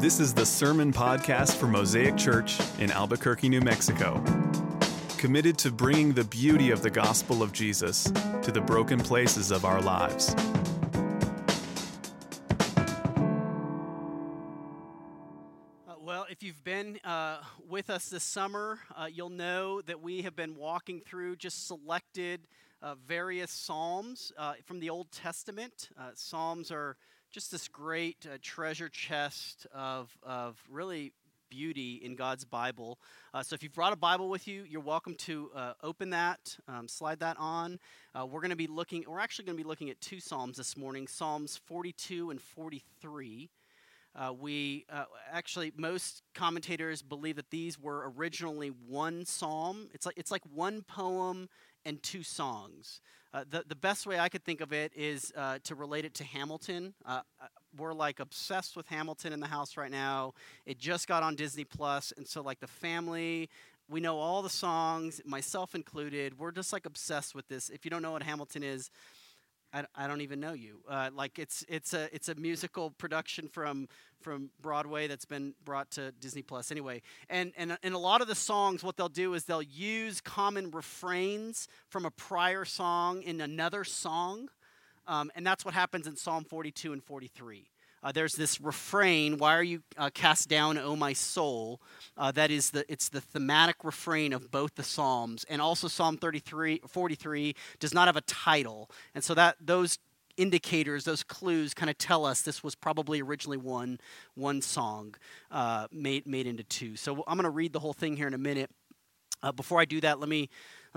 This is the Sermon Podcast for Mosaic Church in Albuquerque, New Mexico. Committed to bringing the beauty of the gospel of Jesus to the broken places of our lives. Uh, well, if you've been uh, with us this summer, uh, you'll know that we have been walking through just selected uh, various Psalms uh, from the Old Testament. Uh, Psalms are just this great uh, treasure chest of, of really beauty in God's Bible. Uh, so if you've brought a Bible with you, you're welcome to uh, open that, um, slide that on. we're going to be looking, we're actually going to be looking at two Psalms this morning Psalms 42 and 43. Uh, we uh, actually most commentators believe that these were originally one psalm. It's like it's like one poem and two songs. Uh, the the best way I could think of it is uh, to relate it to Hamilton. Uh, uh, we're like obsessed with Hamilton in the house right now. It just got on Disney Plus, and so like the family. We know all the songs, myself included. We're just like obsessed with this. If you don't know what Hamilton is, I, I don't even know you. Uh, like it's it's a it's a musical production from from Broadway that's been brought to Disney Plus anyway. And and in a lot of the songs, what they'll do is they'll use common refrains from a prior song in another song, um, and that's what happens in Psalm 42 and 43. Uh, there's this refrain, "Why are you uh, cast down, O my soul?" Uh, that is the it's the thematic refrain of both the psalms, and also Psalm 33, 43 does not have a title, and so that those indicators, those clues, kind of tell us this was probably originally one one song uh, made made into two. So I'm going to read the whole thing here in a minute. Uh, before I do that, let me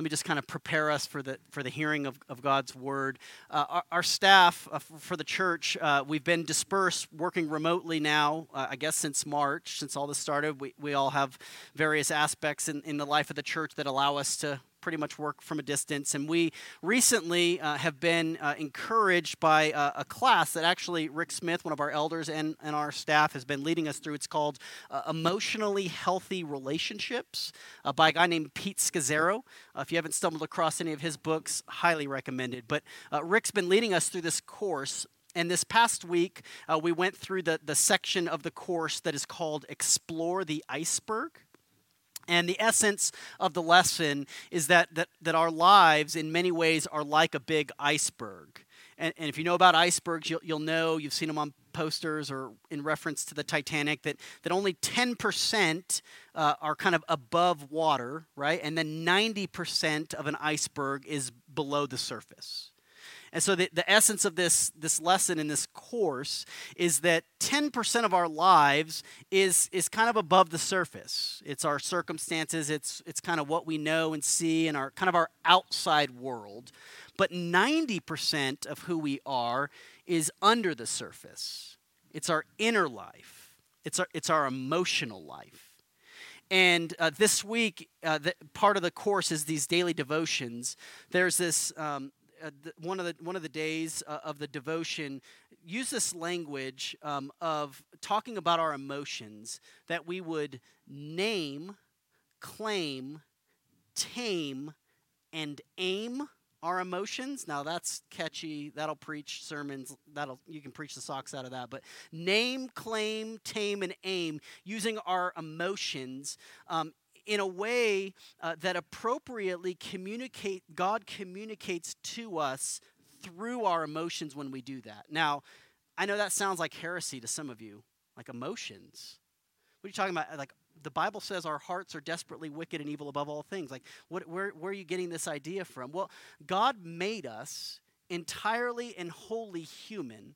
let me just kind of prepare us for the for the hearing of, of God's word. Uh, our, our, staff uh, for the church, uh, we've been dispersed, working remotely now. Uh, I guess since March, since all this started, we, we all have various aspects in, in the life of the church that allow us to pretty much work from a distance. And we recently uh, have been uh, encouraged by uh, a class that actually Rick Smith, one of our elders and, and our staff, has been leading us through. It's called uh, Emotionally Healthy Relationships uh, by a guy named Pete Scazzero. Uh, if you haven't stumbled across any of his books, highly recommended. But Rick's been leading us through this course. And this past week, we went through the, the section of the course that is called Explore the Iceberg. And the essence of the lesson is that, that, that our lives, in many ways, are like a big iceberg. And, and if you know about icebergs, you'll, you'll know, you've seen them on posters or in reference to the Titanic, that, that only 10% uh, are kind of above water, right? And then 90% of an iceberg is below the surface. And so the, the essence of this, this lesson in this course is that 10% of our lives is, is kind of above the surface. It's our circumstances, it's, it's kind of what we know and see in our kind of our outside world. But 90% of who we are is under the surface. It's our inner life. It's our, it's our emotional life. And uh, this week, uh, the, part of the course is these daily devotions. There's this um, uh, one of the one of the days uh, of the devotion use this language um, of talking about our emotions that we would name, claim, tame, and aim our emotions. Now that's catchy. That'll preach sermons. That'll you can preach the socks out of that. But name, claim, tame, and aim using our emotions um, in a way uh, that appropriately communicate god communicates to us through our emotions when we do that. Now i know that sounds like heresy to some of you like emotions. What are you talking about? Like the bible says our hearts are desperately wicked and evil above all things. Like what, where, where are you getting this idea from? Well god made us entirely and wholly human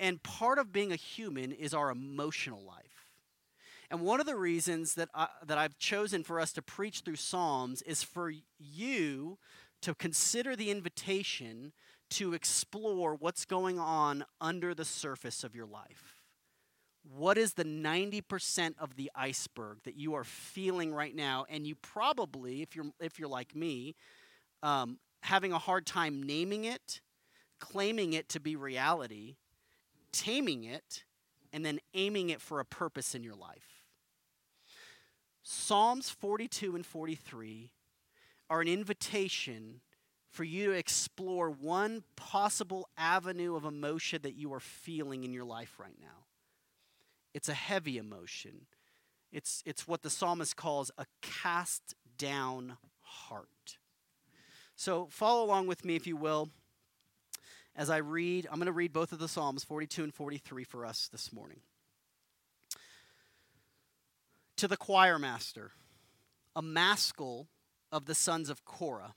and part of being a human is our emotional life and one of the reasons that, I, that I've chosen for us to preach through Psalms is for you to consider the invitation to explore what's going on under the surface of your life. What is the 90% of the iceberg that you are feeling right now? And you probably, if you're, if you're like me, um, having a hard time naming it, claiming it to be reality, taming it, and then aiming it for a purpose in your life. Psalms 42 and 43 are an invitation for you to explore one possible avenue of emotion that you are feeling in your life right now. it's a heavy emotion. It's, it's what the psalmist calls a cast down heart. So follow along with me, if you will, as I read. I'm going to read both of the Psalms, 42 and 43, for us this morning. To the choir master, a maskil of the sons of Korah.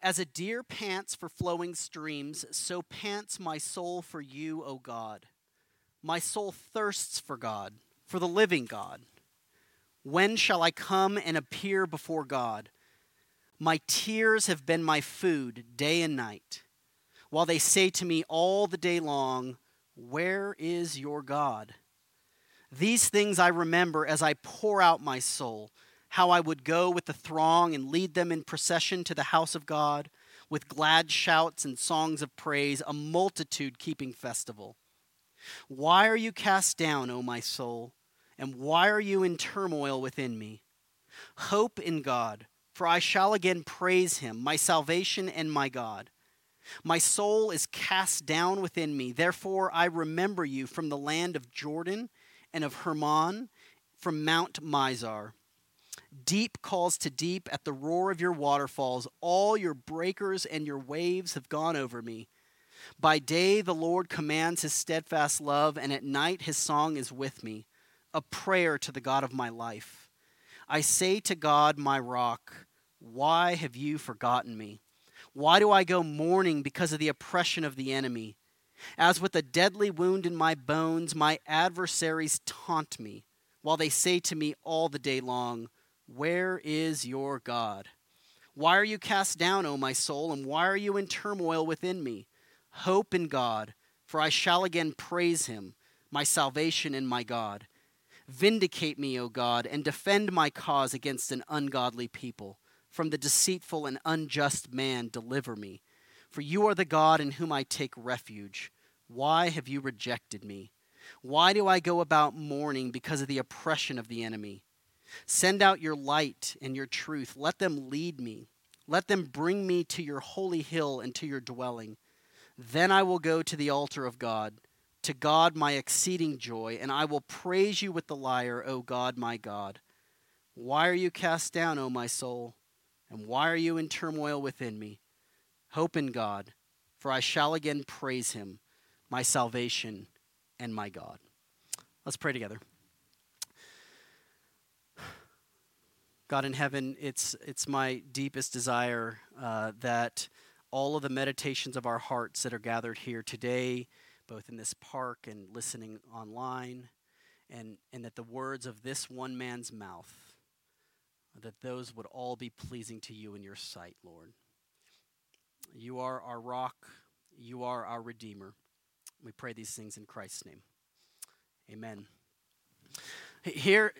As a deer pants for flowing streams, so pants my soul for you, O God. My soul thirsts for God, for the living God. When shall I come and appear before God? My tears have been my food day and night, while they say to me all the day long, Where is your God? These things I remember as I pour out my soul how I would go with the throng and lead them in procession to the house of God, with glad shouts and songs of praise, a multitude keeping festival. Why are you cast down, O my soul? And why are you in turmoil within me? Hope in God, for I shall again praise him, my salvation and my God. My soul is cast down within me, therefore I remember you from the land of Jordan and of Hermon, from Mount Mizar. Deep calls to deep at the roar of your waterfalls. All your breakers and your waves have gone over me. By day, the Lord commands his steadfast love, and at night, his song is with me, a prayer to the God of my life. I say to God, my rock, why have you forgotten me? Why do I go mourning because of the oppression of the enemy? As with a deadly wound in my bones, my adversaries taunt me, while they say to me all the day long, where is your God? Why are you cast down, O my soul, and why are you in turmoil within me? Hope in God, for I shall again praise him, my salvation and my God. Vindicate me, O God, and defend my cause against an ungodly people. From the deceitful and unjust man, deliver me. For you are the God in whom I take refuge. Why have you rejected me? Why do I go about mourning because of the oppression of the enemy? Send out your light and your truth. Let them lead me. Let them bring me to your holy hill and to your dwelling. Then I will go to the altar of God, to God my exceeding joy, and I will praise you with the lyre, O God my God. Why are you cast down, O my soul? And why are you in turmoil within me? Hope in God, for I shall again praise him, my salvation and my God. Let's pray together. God in heaven, it's, it's my deepest desire uh, that all of the meditations of our hearts that are gathered here today, both in this park and listening online, and, and that the words of this one man's mouth, that those would all be pleasing to you in your sight, Lord. You are our rock, you are our Redeemer. We pray these things in Christ's name. Amen. Here,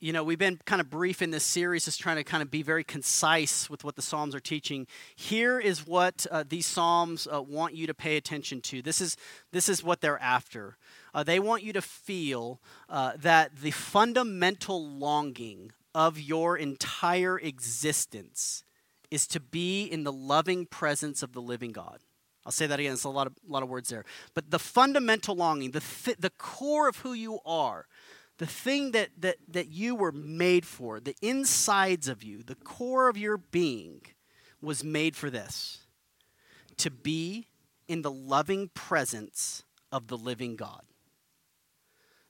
you know, we've been kind of brief in this series, just trying to kind of be very concise with what the Psalms are teaching. Here is what uh, these Psalms uh, want you to pay attention to. This is, this is what they're after. Uh, they want you to feel uh, that the fundamental longing of your entire existence is to be in the loving presence of the living God. I'll say that again. It's a lot of, a lot of words there. But the fundamental longing, the, th- the core of who you are, the thing that, that, that you were made for, the insides of you, the core of your being, was made for this to be in the loving presence of the living God.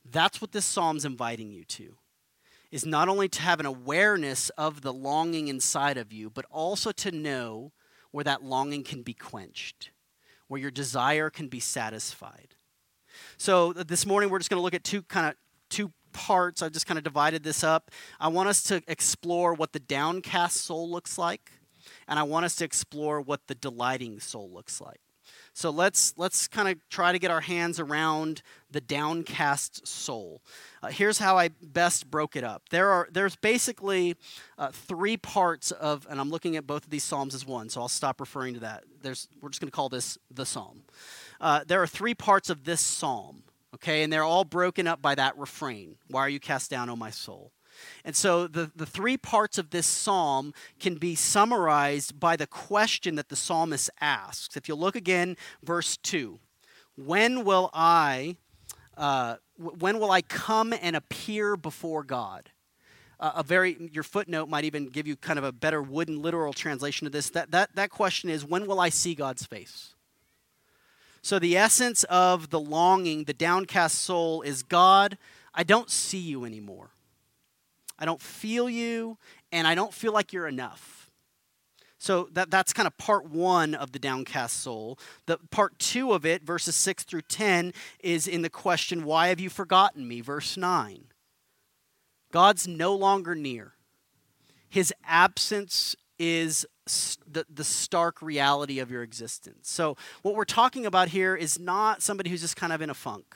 That's what this psalm's inviting you to. Is not only to have an awareness of the longing inside of you, but also to know where that longing can be quenched, where your desire can be satisfied. So uh, this morning we're just going to look at two kind of two parts. I've just kind of divided this up. I want us to explore what the downcast soul looks like, and I want us to explore what the delighting soul looks like. So let's let's kind of try to get our hands around the downcast soul. Uh, here's how I best broke it up. There are there's basically uh, three parts of, and I'm looking at both of these psalms as one, so I'll stop referring to that. There's we're just going to call this the psalm. Uh, there are three parts of this psalm. Okay, and they're all broken up by that refrain Why are you cast down, O my soul? And so the, the three parts of this psalm can be summarized by the question that the psalmist asks. If you look again, verse 2 When will I uh, when will I come and appear before God? Uh, a very your footnote might even give you kind of a better wooden literal translation of this. That that that question is when will I see God's face? So the essence of the longing, the downcast soul is God, I don't see you anymore. I don't feel you, and I don't feel like you're enough. So that, that's kind of part one of the downcast soul. The part two of it, verses six through ten, is in the question, Why have you forgotten me? Verse nine. God's no longer near. His absence is the, the stark reality of your existence. So, what we're talking about here is not somebody who's just kind of in a funk.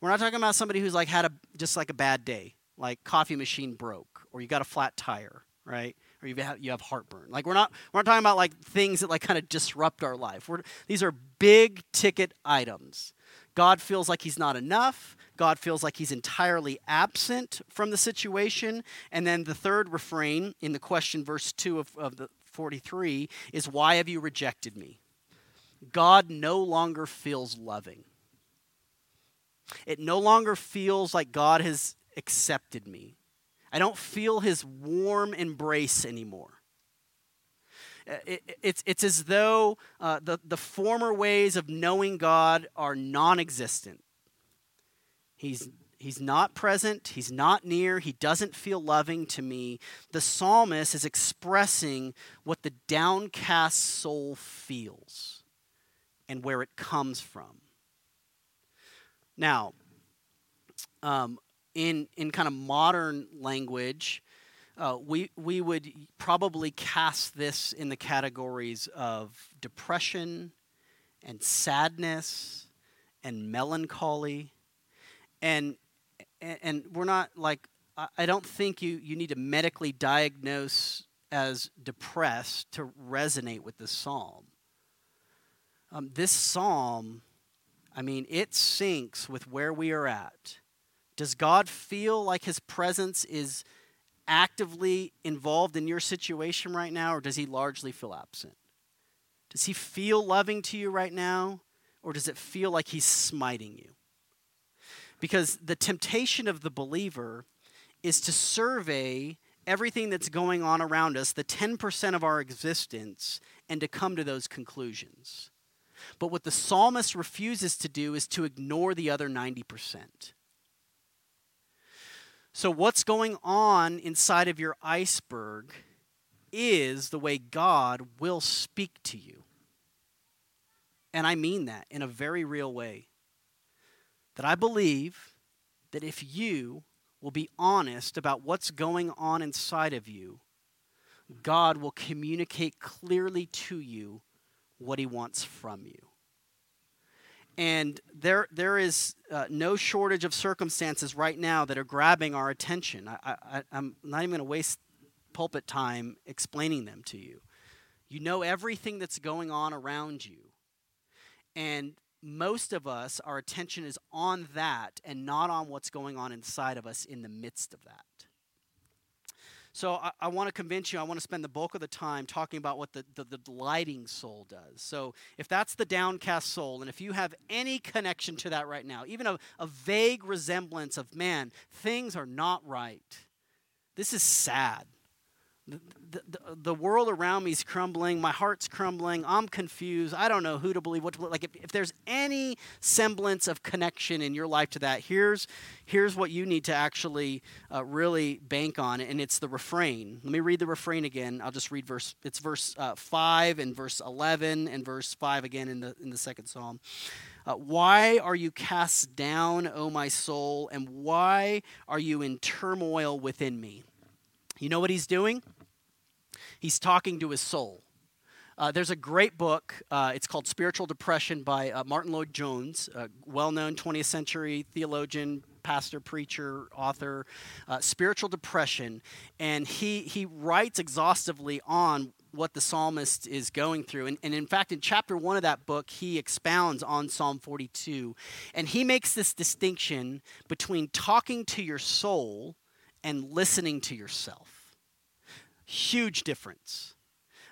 We're not talking about somebody who's like had a just like a bad day, like coffee machine broke, or you got a flat tire, right? or you have, you have heartburn. Like we're not we're not talking about like things that like kind of disrupt our life. We're, these are big ticket items. God feels like he's not enough. God feels like he's entirely absent from the situation. And then the third refrain in the question, verse 2 of, of the 43, is Why have you rejected me? God no longer feels loving. It no longer feels like God has accepted me. I don't feel his warm embrace anymore. Uh, it, it's, it's as though uh, the, the former ways of knowing God are non existent. He's, he's not present, he's not near, he doesn't feel loving to me. The psalmist is expressing what the downcast soul feels and where it comes from. Now, um, in, in kind of modern language, uh, we, we would probably cast this in the categories of depression and sadness and melancholy. And, and we're not like, I don't think you, you need to medically diagnose as depressed to resonate with this psalm. Um, this psalm, I mean, it syncs with where we are at does God feel like his presence is actively involved in your situation right now, or does he largely feel absent? Does he feel loving to you right now, or does it feel like he's smiting you? Because the temptation of the believer is to survey everything that's going on around us, the 10% of our existence, and to come to those conclusions. But what the psalmist refuses to do is to ignore the other 90%. So, what's going on inside of your iceberg is the way God will speak to you. And I mean that in a very real way. That I believe that if you will be honest about what's going on inside of you, God will communicate clearly to you what He wants from you. And there, there is uh, no shortage of circumstances right now that are grabbing our attention. I, I, I'm not even going to waste pulpit time explaining them to you. You know everything that's going on around you. And most of us, our attention is on that and not on what's going on inside of us in the midst of that. So I, I want to convince you, I want to spend the bulk of the time talking about what the, the, the delighting soul does. So if that's the downcast soul, and if you have any connection to that right now, even a, a vague resemblance of, man, things are not right. This is sad the, the, world around me is crumbling. My heart's crumbling. I'm confused. I don't know who to believe, what to believe. Like, if, if there's any semblance of connection in your life to that, here's, here's what you need to actually uh, really bank on, and it's the refrain. Let me read the refrain again. I'll just read verse, it's verse uh, 5 and verse 11 and verse 5 again in the, in the second psalm. Uh, why are you cast down, O my soul, and why are you in turmoil within me? You know what he's doing? He's talking to his soul. Uh, there's a great book. Uh, it's called Spiritual Depression by uh, Martyn Lloyd-Jones, a well known 20th century theologian, pastor, preacher, author. Uh, Spiritual Depression. And he, he writes exhaustively on what the psalmist is going through. And, and in fact, in chapter one of that book, he expounds on Psalm 42. And he makes this distinction between talking to your soul and listening to yourself. Huge difference.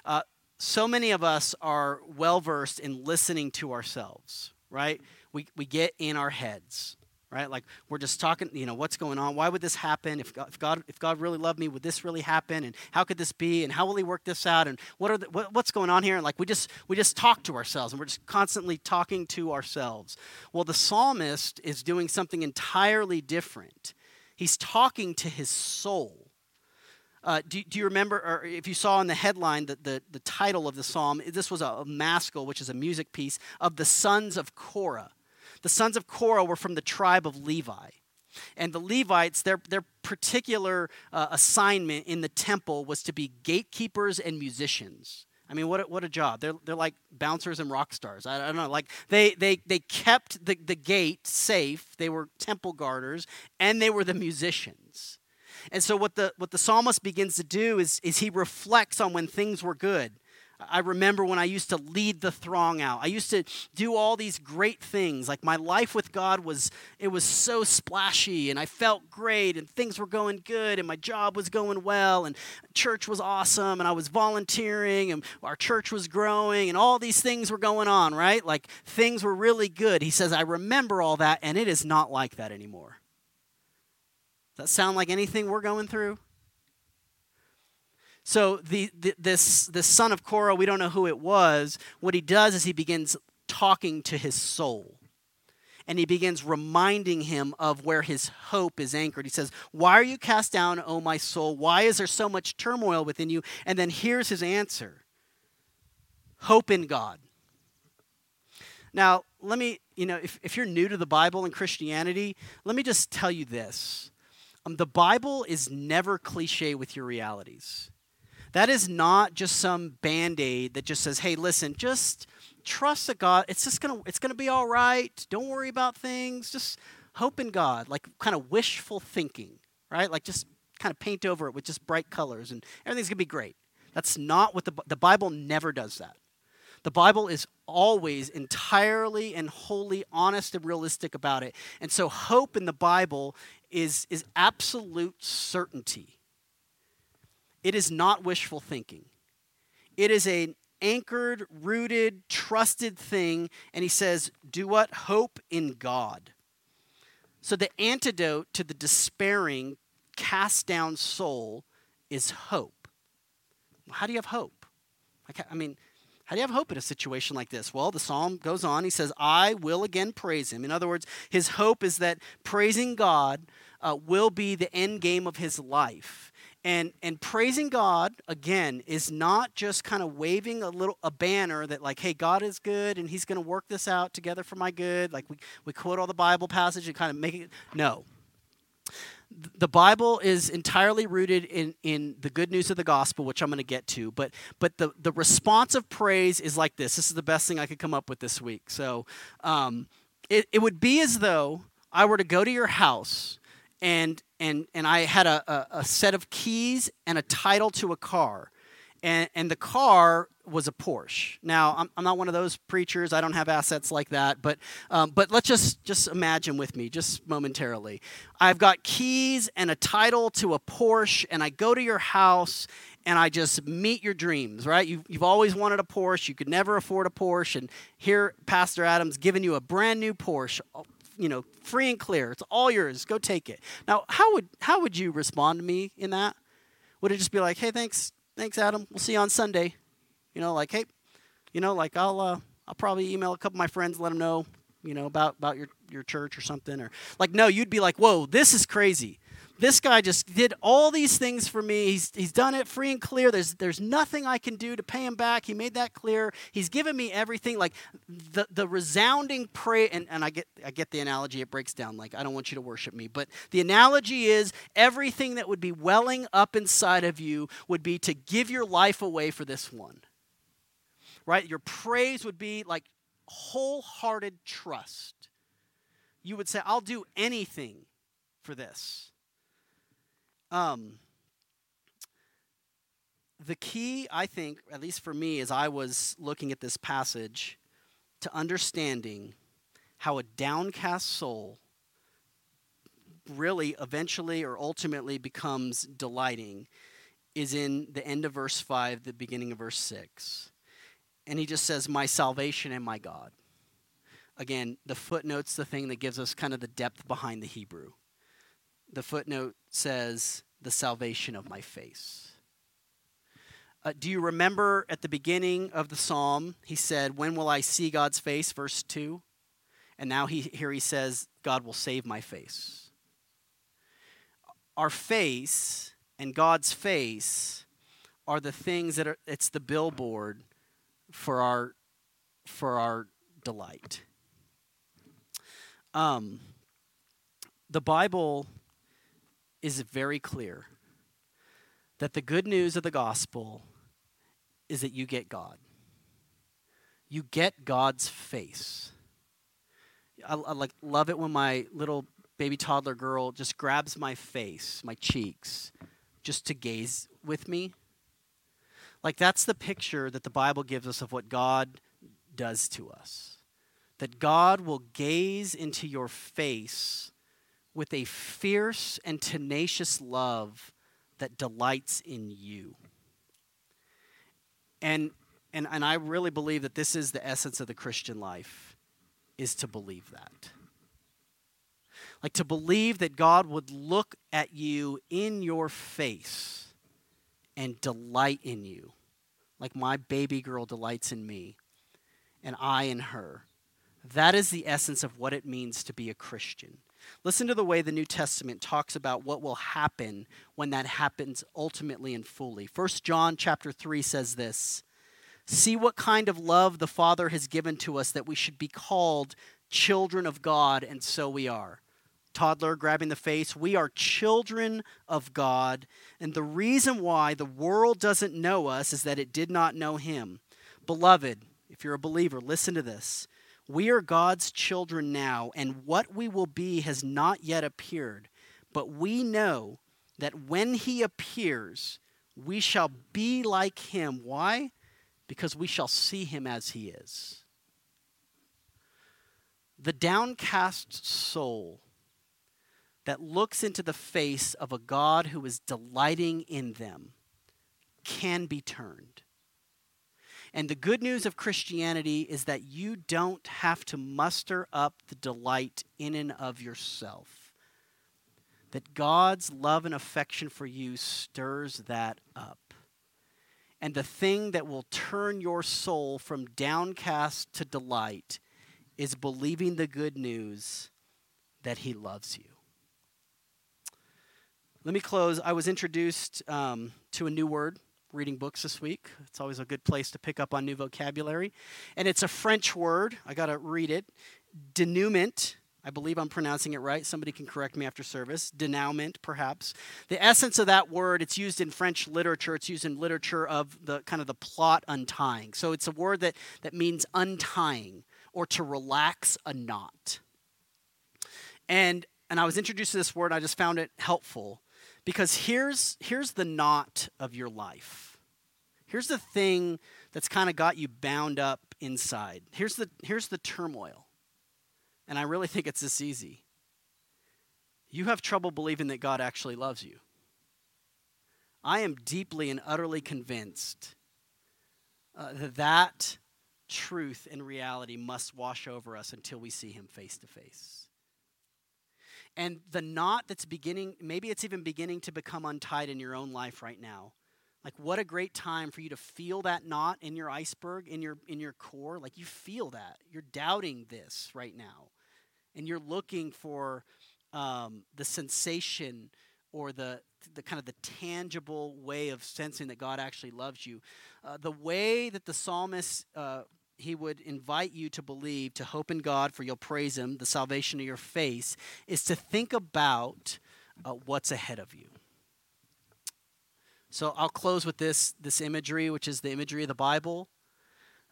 Uh, so many of us are well versed in listening to ourselves, right? We, we get in our heads, right? Like we're just talking, you know, what's going on? Why would this happen? If God, if God, if God really loved me, would this really happen? And how could this be? And how will He work this out? And what are the, what, what's going on here? And like we just we just talk to ourselves, and we're just constantly talking to ourselves. Well, the psalmist is doing something entirely different. He's talking to his soul. Uh, do, do, you remember, or if you saw in the headline, the, the, the title of the psalm, this was a, a maskil, which is a music piece, of the sons of Korah. The sons of Korah were from the tribe of Levi. And the Levites, their, their particular uh, assignment in the temple was to be gatekeepers and musicians. I mean, what a, what a job. They're, they're like bouncers and rock stars. I, I don't know. Like, they, they, they kept the, the gate safe. They were temple guarders, and they were the musicians. And so what the what the psalmist begins to do is is he reflects on when things were good. I remember when I used to lead the throng out. I used to do all these great things. Like my life with God was it was so splashy and I felt great and things were going good and my job was going well and church was awesome and I was volunteering and our church was growing and all these things were going on, right? Like things were really good. He says I remember all that and it is not like that anymore. That sound like anything we're going through? So the, the, this, this son of Korah, we don't know who it was. What he does is he begins talking to his soul. And he begins reminding him of where his hope is anchored. He says, Why are you cast down, O my soul? Why is there so much turmoil within you? And then here's his answer Hope in God. Now, let me, you know, if, if you're new to the Bible and Christianity, let me just tell you this um, the Bible is never cliche with your realities. That is not just some band aid that just says, hey, listen, just trust that God, it's just gonna it's gonna be all right. Don't worry about things. Just hope in God, like kind of wishful thinking, right? Like just kind of paint over it with just bright colors and everything's gonna be great. That's not what the the Bible never does that. The Bible is always entirely and wholly honest and realistic about it. And so hope in the Bible is, is absolute certainty. It is not wishful thinking. It is an anchored, rooted, trusted thing. And he says, do what? Hope in God. So the antidote to the despairing, cast down soul is hope. How do you have hope? I mean, how do you have hope in a situation like this? Well, the psalm goes on. He says, I will again praise him. In other words, his hope is that praising God uh, will be the end game of his life. And, and praising God again is not just kind of waving a little a banner that like hey God is good and he's going to work this out together for my good like we, we quote all the Bible passage and kind of make it no the Bible is entirely rooted in, in the good news of the gospel, which I'm going to get to. But but the the response of praise is like this. This is the best thing I could come up with this week. So um, it it would be as though I were to go to your house and and and I had a, a, a set of keys and a title to a car, and and the car was a Porsche. Now, I'm, I'm not one of those preachers. I don't have assets like that. But, um, but let's just, just imagine with me, just momentarily. I've got keys and a title to a Porsche, and I go to your house and I just meet your dreams, right? You've, you've always wanted a Porsche. You could never afford a Porsche. And here, Pastor Adam's giving you a brand new Porsche, you know, free and clear. It's all yours. Go take it. Now, how would, how would you respond to me in that? Would it just be like, hey, thanks, thanks, Adam. We'll see you on Sunday. You know, like, hey, you know, like I'll uh, I'll probably email a couple of my friends, let them know, you know, about about your your church or something, or like, no, you'd be like, whoa, this is crazy. This guy just did all these things for me. He's, he's done it free and clear. There's, there's nothing I can do to pay him back. He made that clear. He's given me everything. Like the, the resounding praise, and, and I, get, I get the analogy, it breaks down. Like, I don't want you to worship me. But the analogy is everything that would be welling up inside of you would be to give your life away for this one right? Your praise would be like wholehearted trust. You would say, I'll do anything for this. Um, the key, I think, at least for me, as I was looking at this passage, to understanding how a downcast soul really eventually or ultimately becomes delighting is in the end of verse 5, the beginning of verse 6 and he just says, My salvation and my God. again, the footnote's the thing that gives us kind of the depth behind the Hebrew. The footnote says, the salvation of my face. Uh, do you remember at the beginning of the psalm, he said, When will I see God's face? Verse 2. And now he, here he says, God will save my face. Our face and God's face are the things that are, it's the billboard for our, for our delight. Um, the Bible is very clear that the good news of the gospel is that you get God. You get God's face. I, I like love it when my little baby toddler girl just grabs my face, my cheeks, just to gaze with me. Like that's the picture that the Bible gives us of what God does to us. That God will gaze into your face with a fierce and tenacious love that delights in you. And, and, and I really believe that this is the essence of the Christian life, is to believe that. Like to believe that God would look at you in your face and delight in you, like my baby girl delights in me, and I in her. That is the essence of what it means to be a Christian. Listen to the way the New Testament talks about what will happen when that happens ultimately and fully. 1 John chapter 3 says this See what kind of love the Father has given to us that we should be called children of God, and so we are. Toddler grabbing the face, we are children of God, and the reason why the world doesn't know us is that it did not know Him. Beloved, if you're a believer, listen to this. We are God's children now, and what we will be has not yet appeared. But we know that when he appears, we shall be like him. Why? Because we shall see him as he is. The downcast soul that looks into the face of a God who is delighting in them can be turned. And the good news of Christianity is that you don't have to muster up the delight in and of yourself. That God's love and affection for you stirs that up. And the thing that will turn your soul from downcast to delight is believing the good news that He loves you. Let me close. I was introduced um, to a new word reading books this week. It's always a good place to pick up on new vocabulary. And it's a French word. I got to read it. Denouement. I believe I'm pronouncing it right. Somebody can correct me after service. Denouement, perhaps. The essence of that word, it's used in French literature. It's used in literature of the kind of the plot untying. So it's a word that, that means untying or to relax a knot. And and I was introduced to this word, I just found it helpful because here's here's the knot of your life Here's the thing that's kind of got you bound up inside. Here's the, here's the turmoil. And I really think it's this easy. You have trouble believing that God actually loves you. I am deeply and utterly convinced uh, that that truth and reality must wash over us until we see Him face to face. And the knot that's beginning, maybe it's even beginning to become untied in your own life right now like what a great time for you to feel that knot in your iceberg, in your in your core. Like you feel that. You're doubting this right now. And you're looking for um, the sensation or the the kind of the tangible way of sensing that God actually loves you. Uh, the way that the psalmist uh, he would invite you to believe, to hope in God, for you'll praise Him, the salvation of your face, is to think about uh, what's ahead of you. So I'll close with this this imagery, which is the imagery of the Bible.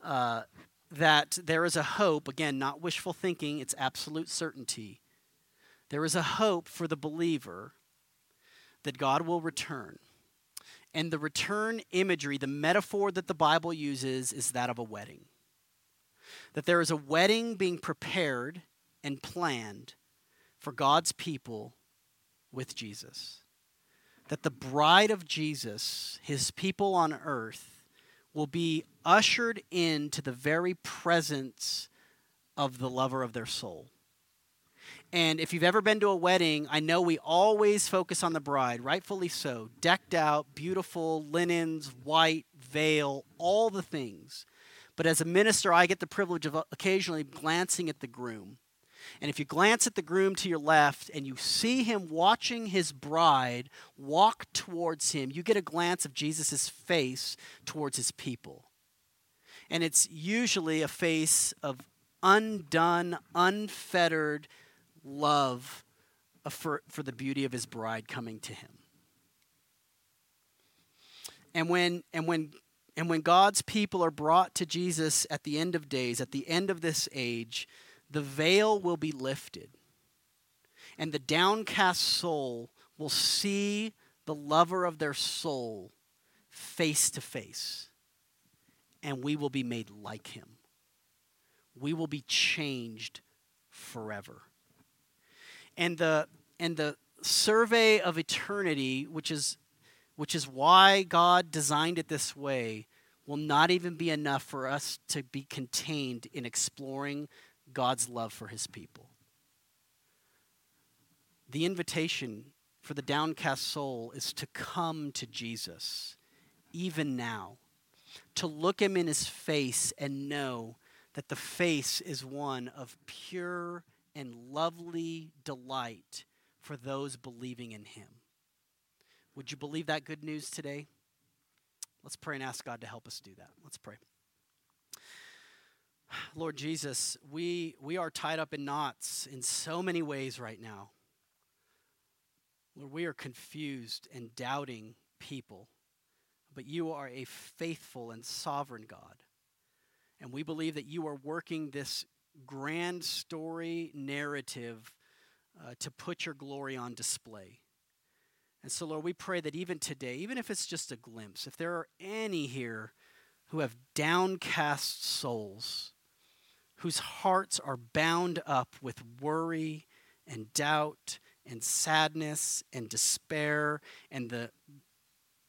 Uh, that there is a hope, again, not wishful thinking, it's absolute certainty. There is a hope for the believer that God will return. And the return imagery, the metaphor that the Bible uses, is that of a wedding. That there is a wedding being prepared and planned for God's people with Jesus that the bride of Jesus, his people on earth, will be ushered into the very presence of the lover of their soul. And if you've ever been to a wedding, I know we always focus on the bride, rightfully so. Decked out, beautiful, linens, white, veil, all the things. But as a minister, I get the privilege of occasionally glancing at the groom. And if you glance at the groom to your left and you see him watching his bride walk towards him, you get a glance of Jesus' face towards his people. And it's usually a face of undone, unfettered, love uh, for, for the beauty of his bride coming to him. And when, and, when, and when God's people are brought to Jesus at the end of days, at the end of this age, the veil will be lifted. And the downcast soul will see the lover of their soul face to face. And we will be made like him. We will be changed forever and the and the survey of eternity, which is which is why God designed it this way, will not even be enough for us to be contained in exploring God's love for his people. The invitation for the downcast soul is to come to Jesus, even now, to look him in his face and know that the face is one of pure and lovely delight for those believing in him. Would you believe that good news today? Let's pray and ask God to help us do that. Let's pray. Lord Jesus, we, we are tied up in knots in so many ways right now. Lord, we are confused and doubting people, but you are a faithful and sovereign God. And we believe that you are working this grand story narrative uh, to put your glory on display. And so, Lord, we pray that even today, even if it's just a glimpse, if there are any here who have downcast souls, whose hearts are bound up with worry and doubt and sadness and despair and the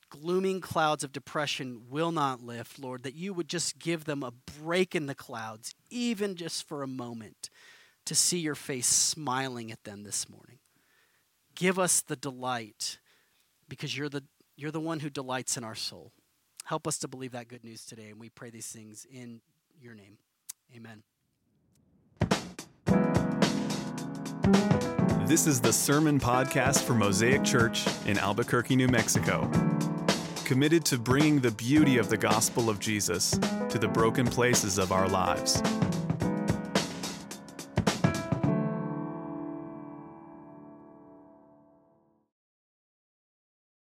glooming clouds of depression will not lift, Lord, that you would just give them a break in the clouds, even just for a moment, to see your face smiling at them this morning. Give us the delight because you're the, you're the one who delights in our soul. Help us to believe that good news today, and we pray these things in your name. Amen. This is the Sermon Podcast for Mosaic Church in Albuquerque, New Mexico committed to bringing the beauty of the gospel of Jesus to the broken places of our lives.